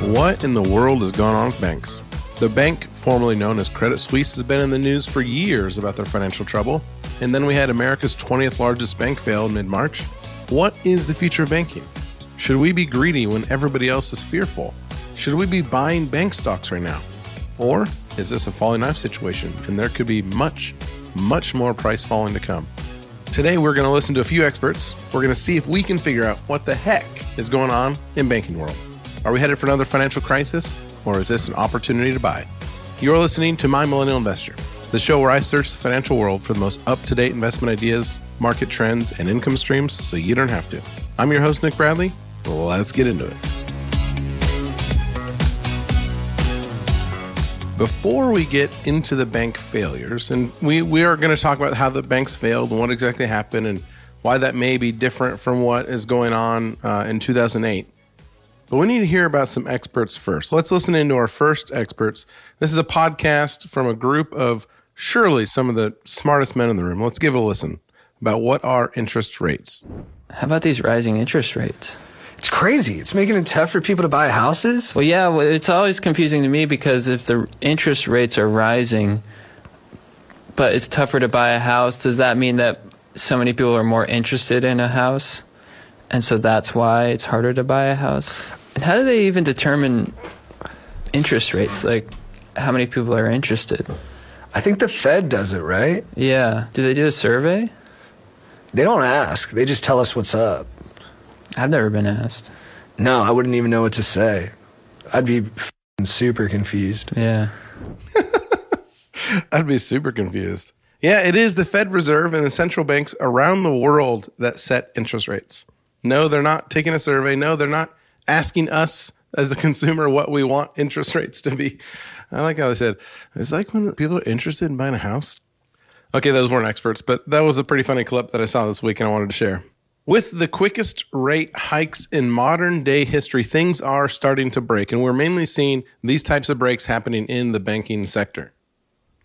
What in the world is going on with banks? The bank, formerly known as Credit Suisse, has been in the news for years about their financial trouble. And then we had America's 20th largest bank fail in mid March. What is the future of banking? Should we be greedy when everybody else is fearful? Should we be buying bank stocks right now? Or is this a falling knife situation and there could be much, much more price falling to come? Today, we're going to listen to a few experts. We're going to see if we can figure out what the heck is going on in banking world. Are we headed for another financial crisis, or is this an opportunity to buy? You're listening to My Millennial Investor, the show where I search the financial world for the most up to date investment ideas, market trends, and income streams so you don't have to. I'm your host, Nick Bradley. Let's get into it. Before we get into the bank failures, and we, we are going to talk about how the banks failed and what exactly happened and why that may be different from what is going on uh, in 2008. But we need to hear about some experts first. Let's listen into our first experts. This is a podcast from a group of surely some of the smartest men in the room. Let's give a listen about what are interest rates. How about these rising interest rates? It's crazy. It's making it tough for people to buy houses. Well, yeah, well, it's always confusing to me because if the interest rates are rising, but it's tougher to buy a house, does that mean that so many people are more interested in a house? And so that's why it's harder to buy a house? And how do they even determine interest rates? Like, how many people are interested? I think the Fed does it, right? Yeah. Do they do a survey? They don't ask. They just tell us what's up. I've never been asked. No, I wouldn't even know what to say. I'd be f***ing super confused. Yeah. I'd be super confused. Yeah, it is the Fed Reserve and the central banks around the world that set interest rates. No, they're not taking a survey. No, they're not asking us as the consumer what we want interest rates to be. I like how they said it's like when people are interested in buying a house. Okay, those weren't experts, but that was a pretty funny clip that I saw this week and I wanted to share. With the quickest rate hikes in modern day history, things are starting to break, and we're mainly seeing these types of breaks happening in the banking sector.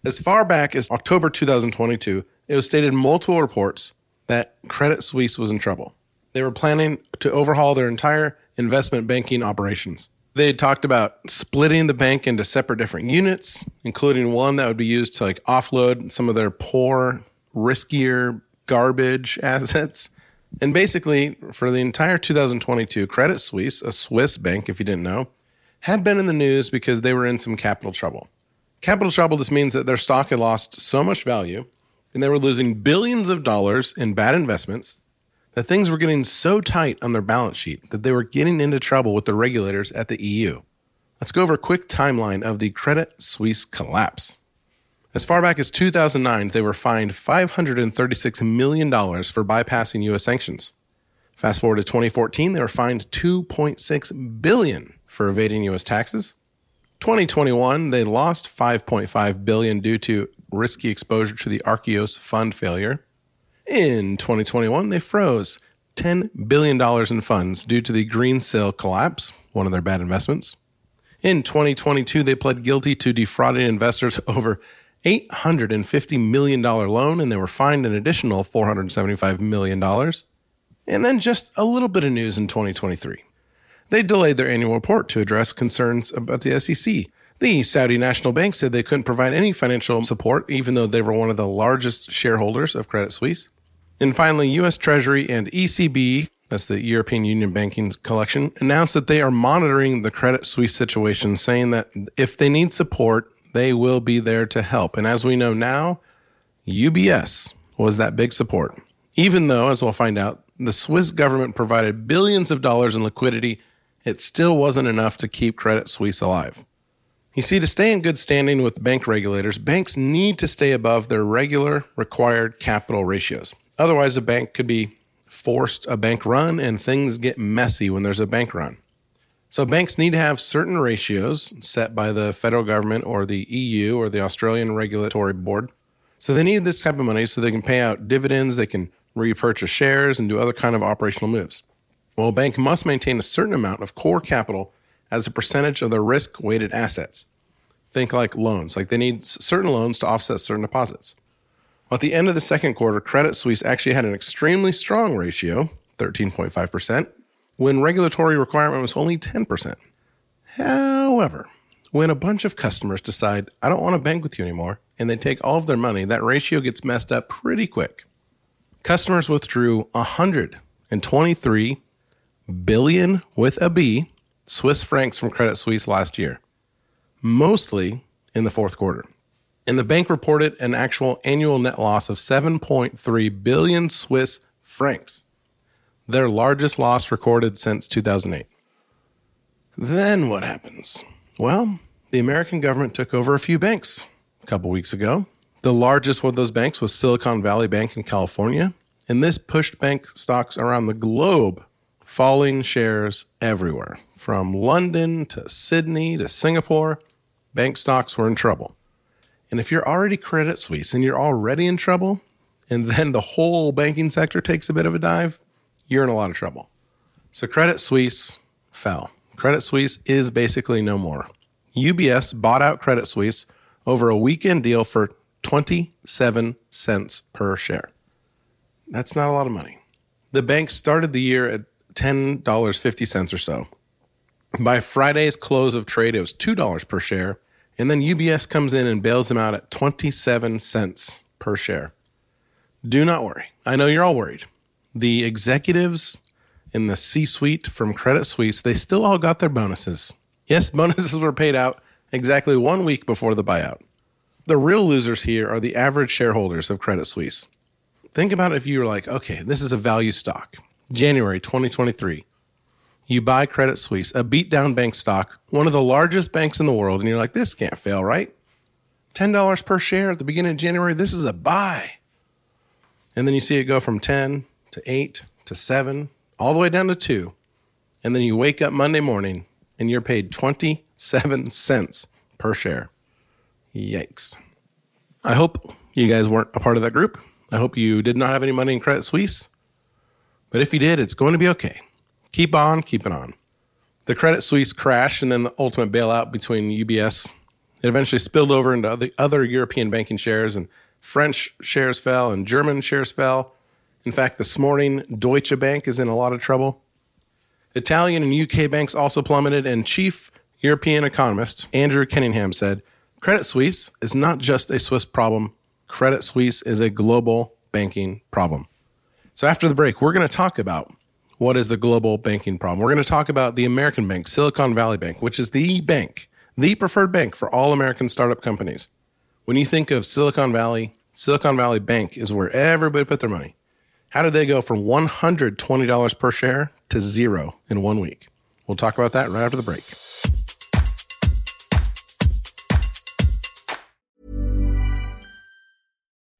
As far back as October 2022, it was stated in multiple reports that Credit Suisse was in trouble. They were planning to overhaul their entire investment banking operations. They had talked about splitting the bank into separate different units, including one that would be used to like offload some of their poor, riskier garbage assets. And basically, for the entire 2022, Credit Suisse, a Swiss bank, if you didn't know, had been in the news because they were in some capital trouble. Capital trouble just means that their stock had lost so much value and they were losing billions of dollars in bad investments that things were getting so tight on their balance sheet that they were getting into trouble with the regulators at the EU. Let's go over a quick timeline of the Credit Suisse collapse. As far back as 2009, they were fined $536 million for bypassing U.S. sanctions. Fast forward to 2014, they were fined 2.6 billion for evading U.S. taxes. 2021, they lost 5.5 billion due to risky exposure to the Archegos fund failure. In 2021, they froze $10 billion in funds due to the green Greensill collapse, one of their bad investments. In 2022, they pled guilty to defrauding investors over $850 million loan, and they were fined an additional $475 million. And then just a little bit of news in 2023. They delayed their annual report to address concerns about the SEC. The Saudi National Bank said they couldn't provide any financial support, even though they were one of the largest shareholders of Credit Suisse. And finally, U.S. Treasury and ECB, that's the European Union Banking Collection, announced that they are monitoring the Credit Suisse situation, saying that if they need support, they will be there to help. And as we know now, UBS was that big support. Even though, as we'll find out, the Swiss government provided billions of dollars in liquidity, it still wasn't enough to keep Credit Suisse alive. You see, to stay in good standing with bank regulators, banks need to stay above their regular required capital ratios. Otherwise, a bank could be forced a bank run and things get messy when there's a bank run. So, banks need to have certain ratios set by the federal government or the EU or the Australian Regulatory Board. So, they need this type of money so they can pay out dividends, they can repurchase shares, and do other kind of operational moves. Well, a bank must maintain a certain amount of core capital as a percentage of their risk weighted assets. Think like loans, like they need certain loans to offset certain deposits. Well, at the end of the second quarter, Credit Suisse actually had an extremely strong ratio, 13.5%, when regulatory requirement was only 10%. However, when a bunch of customers decide, I don't want to bank with you anymore, and they take all of their money, that ratio gets messed up pretty quick. Customers withdrew 123 billion with a B Swiss francs from Credit Suisse last year, mostly in the fourth quarter. And the bank reported an actual annual net loss of 7.3 billion Swiss francs, their largest loss recorded since 2008. Then what happens? Well, the American government took over a few banks a couple weeks ago. The largest one of those banks was Silicon Valley Bank in California, and this pushed bank stocks around the globe falling shares everywhere. From London to Sydney to Singapore, bank stocks were in trouble. And if you're already Credit Suisse and you're already in trouble, and then the whole banking sector takes a bit of a dive, you're in a lot of trouble. So Credit Suisse fell. Credit Suisse is basically no more. UBS bought out Credit Suisse over a weekend deal for 27 cents per share. That's not a lot of money. The bank started the year at $10.50 or so. By Friday's close of trade, it was $2 per share. And then UBS comes in and bails them out at 27 cents per share. Do not worry. I know you're all worried. The executives in the C suite from Credit Suisse, they still all got their bonuses. Yes, bonuses were paid out exactly one week before the buyout. The real losers here are the average shareholders of Credit Suisse. Think about it if you were like, okay, this is a value stock. January 2023. You buy Credit Suisse, a beat-down bank stock, one of the largest banks in the world, and you're like, this can't fail, right? $10 per share at the beginning of January, this is a buy. And then you see it go from 10 to 8 to 7, all the way down to 2. And then you wake up Monday morning and you're paid 27 cents per share. Yikes. I hope you guys weren't a part of that group. I hope you did not have any money in Credit Suisse. But if you did, it's going to be okay. Keep on keeping on. The Credit Suisse crash and then the ultimate bailout between UBS, it eventually spilled over into the other European banking shares, and French shares fell and German shares fell. In fact, this morning, Deutsche Bank is in a lot of trouble. Italian and UK banks also plummeted, and chief European economist Andrew Cunningham said Credit Suisse is not just a Swiss problem, Credit Suisse is a global banking problem. So after the break, we're going to talk about what is the global banking problem. We're going to talk about the American Bank, Silicon Valley Bank, which is the bank, the preferred bank for all American startup companies. When you think of Silicon Valley, Silicon Valley Bank is where everybody put their money. How did they go from $120 per share to zero in one week? We'll talk about that right after the break.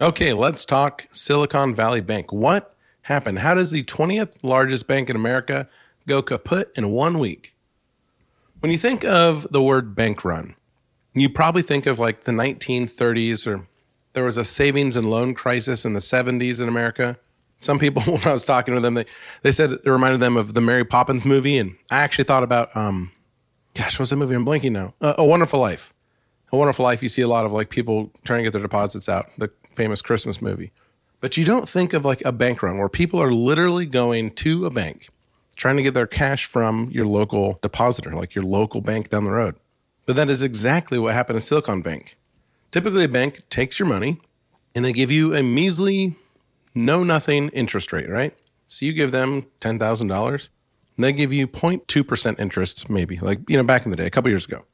Okay, let's talk Silicon Valley Bank. What happened? How does the 20th largest bank in America go kaput in one week? When you think of the word bank run, you probably think of like the 1930s or there was a savings and loan crisis in the 70s in America. Some people, when I was talking to them, they, they said it reminded them of the Mary Poppins movie. And I actually thought about, um, gosh, what's the movie? I'm blanking now. Uh, a Wonderful Life. A Wonderful Life, you see a lot of like people trying to get their deposits out, the famous Christmas movie. But you don't think of like a bank run where people are literally going to a bank trying to get their cash from your local depositor, like your local bank down the road. But that is exactly what happened in Silicon Bank. Typically, a bank takes your money and they give you a measly, no nothing interest rate, right? So you give them $10,000 and they give you 0.2% interest, maybe, like, you know, back in the day, a couple years ago.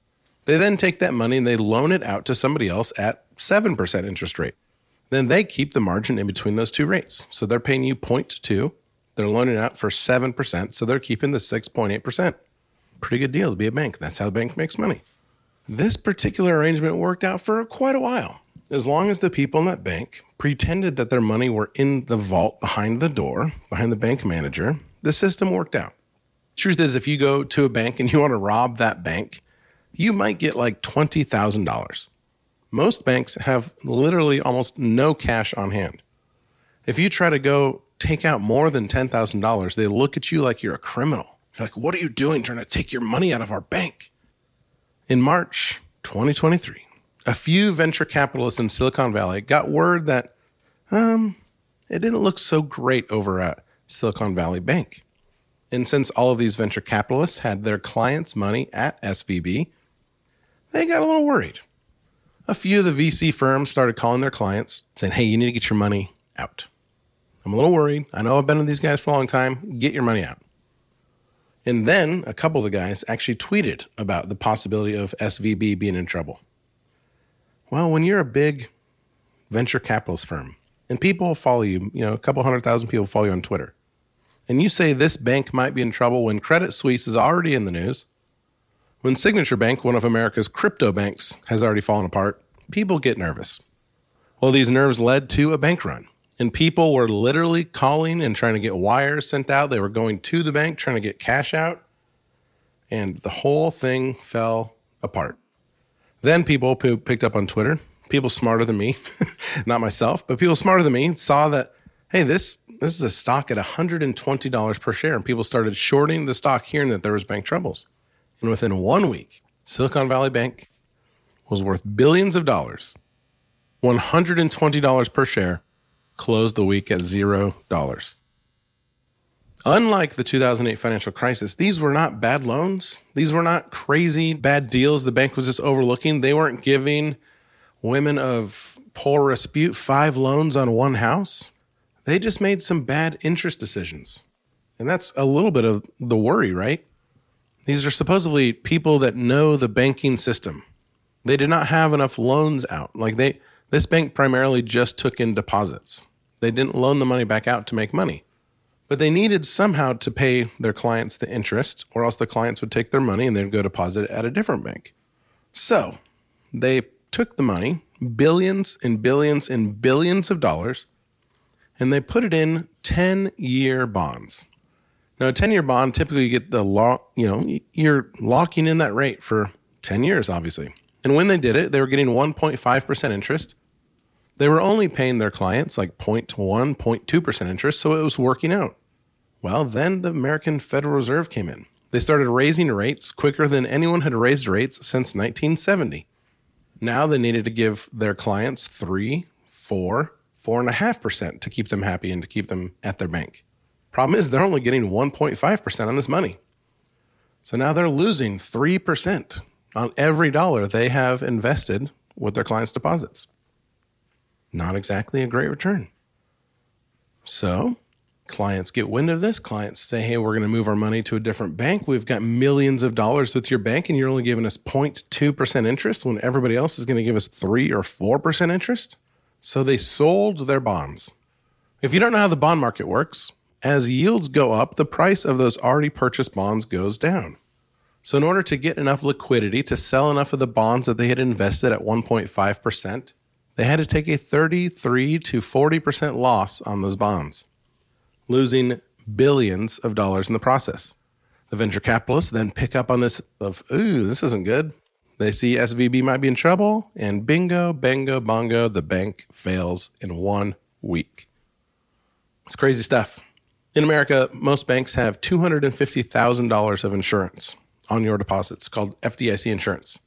They then take that money and they loan it out to somebody else at 7% interest rate. Then they keep the margin in between those two rates. So they're paying you 0.2 they're loaning out for 7%, so they're keeping the 6.8%. Pretty good deal to be a bank. That's how the bank makes money. This particular arrangement worked out for quite a while. As long as the people in that bank pretended that their money were in the vault behind the door, behind the bank manager, the system worked out. Truth is, if you go to a bank and you want to rob that bank, you might get like $20,000. Most banks have literally almost no cash on hand. If you try to go take out more than $10,000, they look at you like you're a criminal. You're like, what are you doing trying to take your money out of our bank? In March 2023, a few venture capitalists in Silicon Valley got word that um, it didn't look so great over at Silicon Valley Bank. And since all of these venture capitalists had their clients' money at SVB, they got a little worried. A few of the VC firms started calling their clients saying, hey, you need to get your money out. I'm a little worried. I know I've been with these guys for a long time. Get your money out. And then a couple of the guys actually tweeted about the possibility of SVB being in trouble. Well, when you're a big venture capitalist firm and people follow you, you know, a couple hundred thousand people follow you on Twitter, and you say this bank might be in trouble when Credit Suisse is already in the news, when Signature Bank, one of America's crypto banks, has already fallen apart, people get nervous. Well, these nerves led to a bank run and people were literally calling and trying to get wires sent out. They were going to the bank trying to get cash out, and the whole thing fell apart. Then people who picked up on Twitter, people smarter than me, not myself, but people smarter than me, saw that hey, this this is a stock at $120 per share, and people started shorting the stock, hearing that there was bank troubles. And within one week, Silicon Valley Bank was worth billions of dollars, $120 per share closed the week at zero dollars. Unlike the 2008 financial crisis, these were not bad loans. These were not crazy bad deals the bank was just overlooking. They weren't giving women of poor repute five loans on one house. They just made some bad interest decisions. And that's a little bit of the worry, right? These are supposedly people that know the banking system. They did not have enough loans out. Like they this bank primarily just took in deposits. They didn't loan the money back out to make money. But they needed somehow to pay their clients the interest, or else the clients would take their money and they'd go deposit it at a different bank. So they took the money, billions and billions and billions of dollars, and they put it in 10 year bonds. Now, a 10 year bond, typically you get the law, you know, you're locking in that rate for 10 years, obviously. And when they did it, they were getting 1.5% interest they were only paying their clients like 0.1, 0.2% interest, so it was working out. Well, then the American Federal Reserve came in. They started raising rates quicker than anyone had raised rates since 1970. Now they needed to give their clients three, four, four and a half percent to keep them happy and to keep them at their bank. Problem is, they're only getting 1.5% on this money. So now they're losing 3% on every dollar they have invested with their clients' deposits not exactly a great return. So, clients get wind of this. Clients say, hey, we're going to move our money to a different bank. We've got millions of dollars with your bank, and you're only giving us 0.2% interest when everybody else is going to give us 3 or 4% interest. So, they sold their bonds. If you don't know how the bond market works, as yields go up, the price of those already purchased bonds goes down. So, in order to get enough liquidity to sell enough of the bonds that they had invested at 1.5%, they had to take a 33 to 40% loss on those bonds, losing billions of dollars in the process. The venture capitalists then pick up on this of, ooh, this isn't good. They see SVB might be in trouble, and bingo, bango, bongo, the bank fails in one week. It's crazy stuff. In America, most banks have $250,000 of insurance on your deposits called FDIC insurance.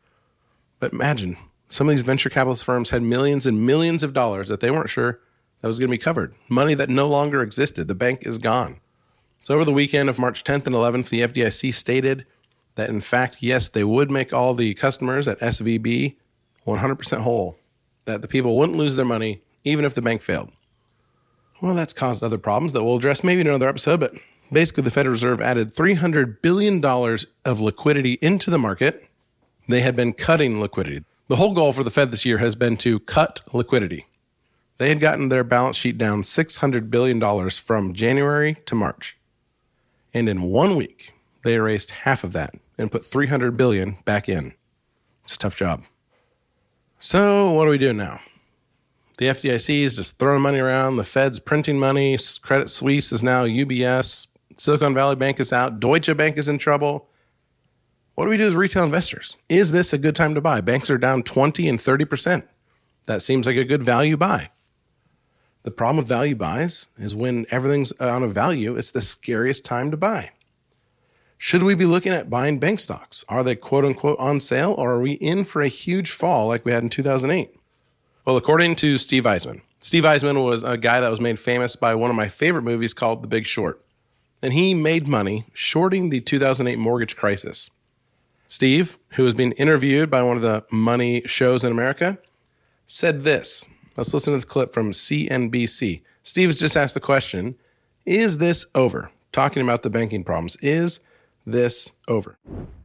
But imagine some of these venture capitalist firms had millions and millions of dollars that they weren't sure that was going to be covered. Money that no longer existed. The bank is gone. So, over the weekend of March 10th and 11th, the FDIC stated that, in fact, yes, they would make all the customers at SVB 100% whole, that the people wouldn't lose their money even if the bank failed. Well, that's caused other problems that we'll address maybe in another episode, but basically, the Federal Reserve added $300 billion of liquidity into the market. They had been cutting liquidity. The whole goal for the Fed this year has been to cut liquidity. They had gotten their balance sheet down $600 billion from January to March. And in one week, they erased half of that and put 300 billion back in. It's a tough job. So, what do we do now? The FDIC is just throwing money around. The Fed's printing money. Credit Suisse is now UBS. Silicon Valley Bank is out. Deutsche Bank is in trouble. What do we do as retail investors? Is this a good time to buy? Banks are down 20 and 30%. That seems like a good value buy. The problem with value buys is when everything's on a value, it's the scariest time to buy. Should we be looking at buying bank stocks? Are they quote unquote on sale or are we in for a huge fall like we had in 2008? Well, according to Steve Eisman, Steve Eisman was a guy that was made famous by one of my favorite movies called The Big Short. And he made money shorting the 2008 mortgage crisis. Steve, who has been interviewed by one of the money shows in America, said this. Let's listen to this clip from CNBC. Steve has just asked the question Is this over? Talking about the banking problems. Is this over?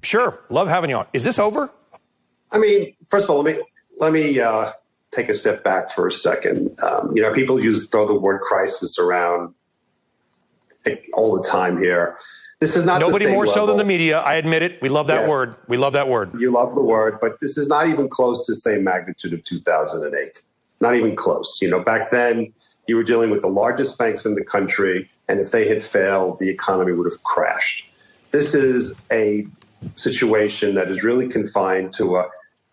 Sure. Love having you on. Is this over? I mean, first of all, let me let me uh, take a step back for a second. Um, you know, people use throw the word crisis around all the time here. This is not nobody more level. so than the media. I admit it. We love that yes. word. We love that word. You love the word, but this is not even close to the same magnitude of 2008. Not even close. You know, back then you were dealing with the largest banks in the country, and if they had failed, the economy would have crashed. This is a situation that is really confined to a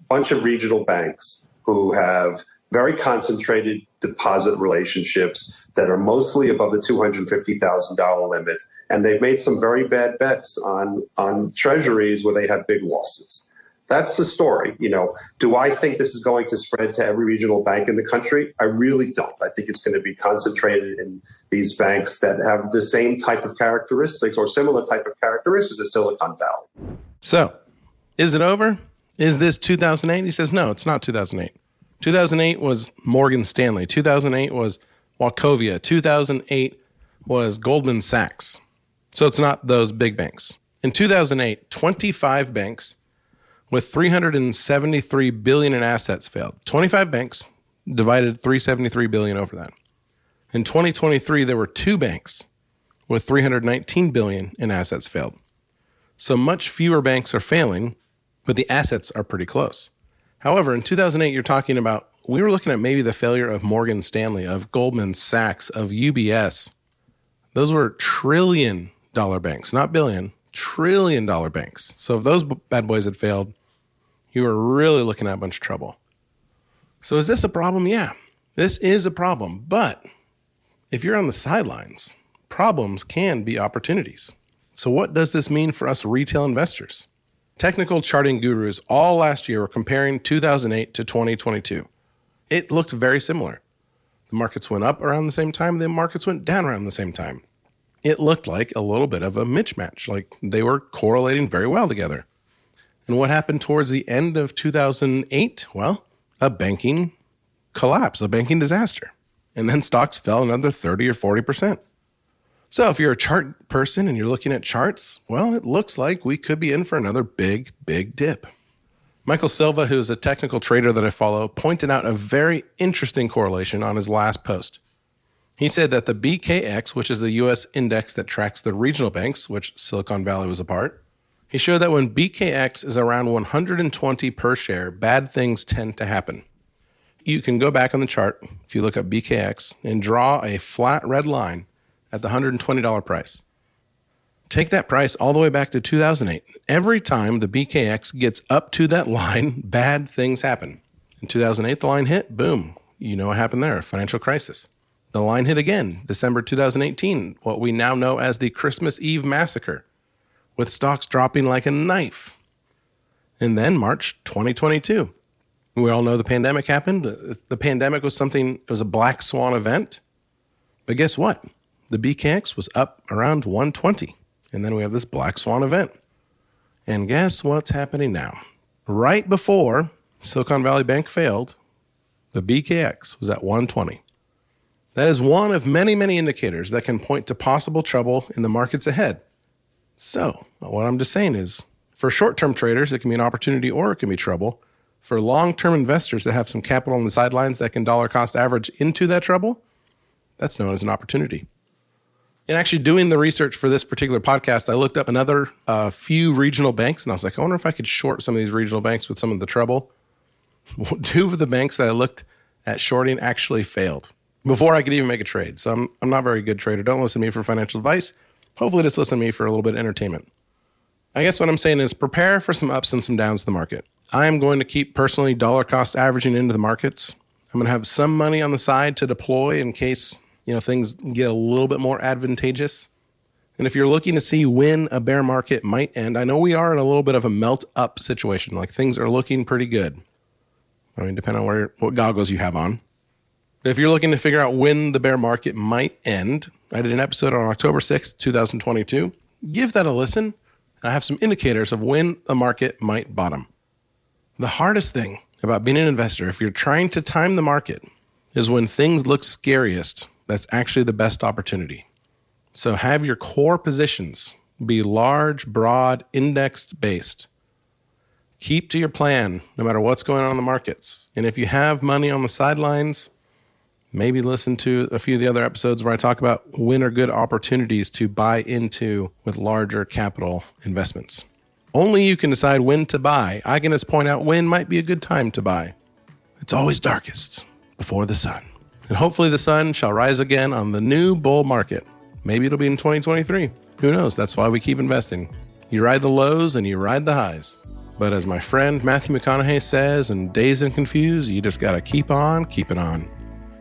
bunch of regional banks who have very concentrated deposit relationships that are mostly above the $250,000 limit. And they've made some very bad bets on, on treasuries where they have big losses. That's the story. You know, do I think this is going to spread to every regional bank in the country? I really don't. I think it's going to be concentrated in these banks that have the same type of characteristics or similar type of characteristics as Silicon Valley. So, is it over? Is this 2008? He says, no, it's not 2008. 2008 was Morgan Stanley. 2008 was Wachovia. 2008 was Goldman Sachs. So it's not those big banks. In 2008, 25 banks with 373 billion in assets failed. 25 banks divided 373 billion over that. In 2023, there were two banks with 319 billion in assets failed. So much fewer banks are failing, but the assets are pretty close. However, in 2008, you're talking about, we were looking at maybe the failure of Morgan Stanley, of Goldman Sachs, of UBS. Those were trillion dollar banks, not billion, trillion dollar banks. So if those bad boys had failed, you were really looking at a bunch of trouble. So is this a problem? Yeah, this is a problem. But if you're on the sidelines, problems can be opportunities. So what does this mean for us retail investors? Technical charting gurus all last year were comparing 2008 to 2022. It looked very similar. The markets went up around the same time, the markets went down around the same time. It looked like a little bit of a mismatch, like they were correlating very well together. And what happened towards the end of 2008? Well, a banking collapse, a banking disaster. And then stocks fell another 30 or 40%. So if you're a chart person and you're looking at charts, well, it looks like we could be in for another big, big dip. Michael Silva, who's a technical trader that I follow, pointed out a very interesting correlation on his last post. He said that the BKX, which is the US index that tracks the regional banks, which Silicon Valley was a part, he showed that when BKX is around 120 per share, bad things tend to happen. You can go back on the chart if you look up BKX and draw a flat red line at the $120 price. Take that price all the way back to 2008. Every time the BKX gets up to that line, bad things happen. In 2008, the line hit, boom. You know what happened there financial crisis. The line hit again, December 2018, what we now know as the Christmas Eve massacre, with stocks dropping like a knife. And then March 2022. We all know the pandemic happened. The pandemic was something, it was a black swan event. But guess what? The BKX was up around 120. And then we have this black swan event. And guess what's happening now? Right before Silicon Valley Bank failed, the BKX was at 120. That is one of many, many indicators that can point to possible trouble in the markets ahead. So, what I'm just saying is for short term traders, it can be an opportunity or it can be trouble. For long term investors that have some capital on the sidelines that can dollar cost average into that trouble, that's known as an opportunity in actually doing the research for this particular podcast, I looked up another uh, few regional banks and I was like, I wonder if I could short some of these regional banks with some of the trouble. Two of the banks that I looked at shorting actually failed before I could even make a trade. So I'm, I'm not a very good trader. Don't listen to me for financial advice. Hopefully, just listen to me for a little bit of entertainment. I guess what I'm saying is prepare for some ups and some downs of the market. I am going to keep personally dollar cost averaging into the markets. I'm going to have some money on the side to deploy in case you know things get a little bit more advantageous. And if you're looking to see when a bear market might end, I know we are in a little bit of a melt up situation. Like things are looking pretty good. I mean, depending on where what goggles you have on. If you're looking to figure out when the bear market might end, I did an episode on October 6th, 2022. Give that a listen. I have some indicators of when the market might bottom. The hardest thing about being an investor, if you're trying to time the market, is when things look scariest that's actually the best opportunity. So have your core positions be large, broad, indexed based. Keep to your plan no matter what's going on in the markets. And if you have money on the sidelines, maybe listen to a few of the other episodes where I talk about when are good opportunities to buy into with larger capital investments. Only you can decide when to buy. I can just point out when might be a good time to buy. It's always darkest before the sun and hopefully the sun shall rise again on the new bull market. Maybe it'll be in 2023. Who knows? That's why we keep investing. You ride the lows and you ride the highs. But as my friend Matthew McConaughey says in Dazed and Confused, you just got to keep on keeping on.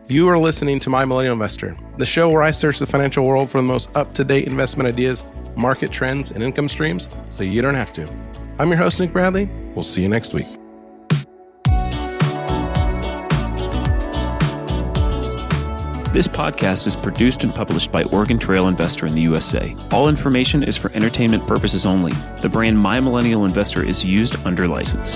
You are listening to My Millennial Investor, the show where I search the financial world for the most up to date investment ideas, market trends, and income streams so you don't have to. I'm your host, Nick Bradley. We'll see you next week. This podcast is produced and published by Oregon Trail Investor in the USA. All information is for entertainment purposes only. The brand My Millennial Investor is used under license.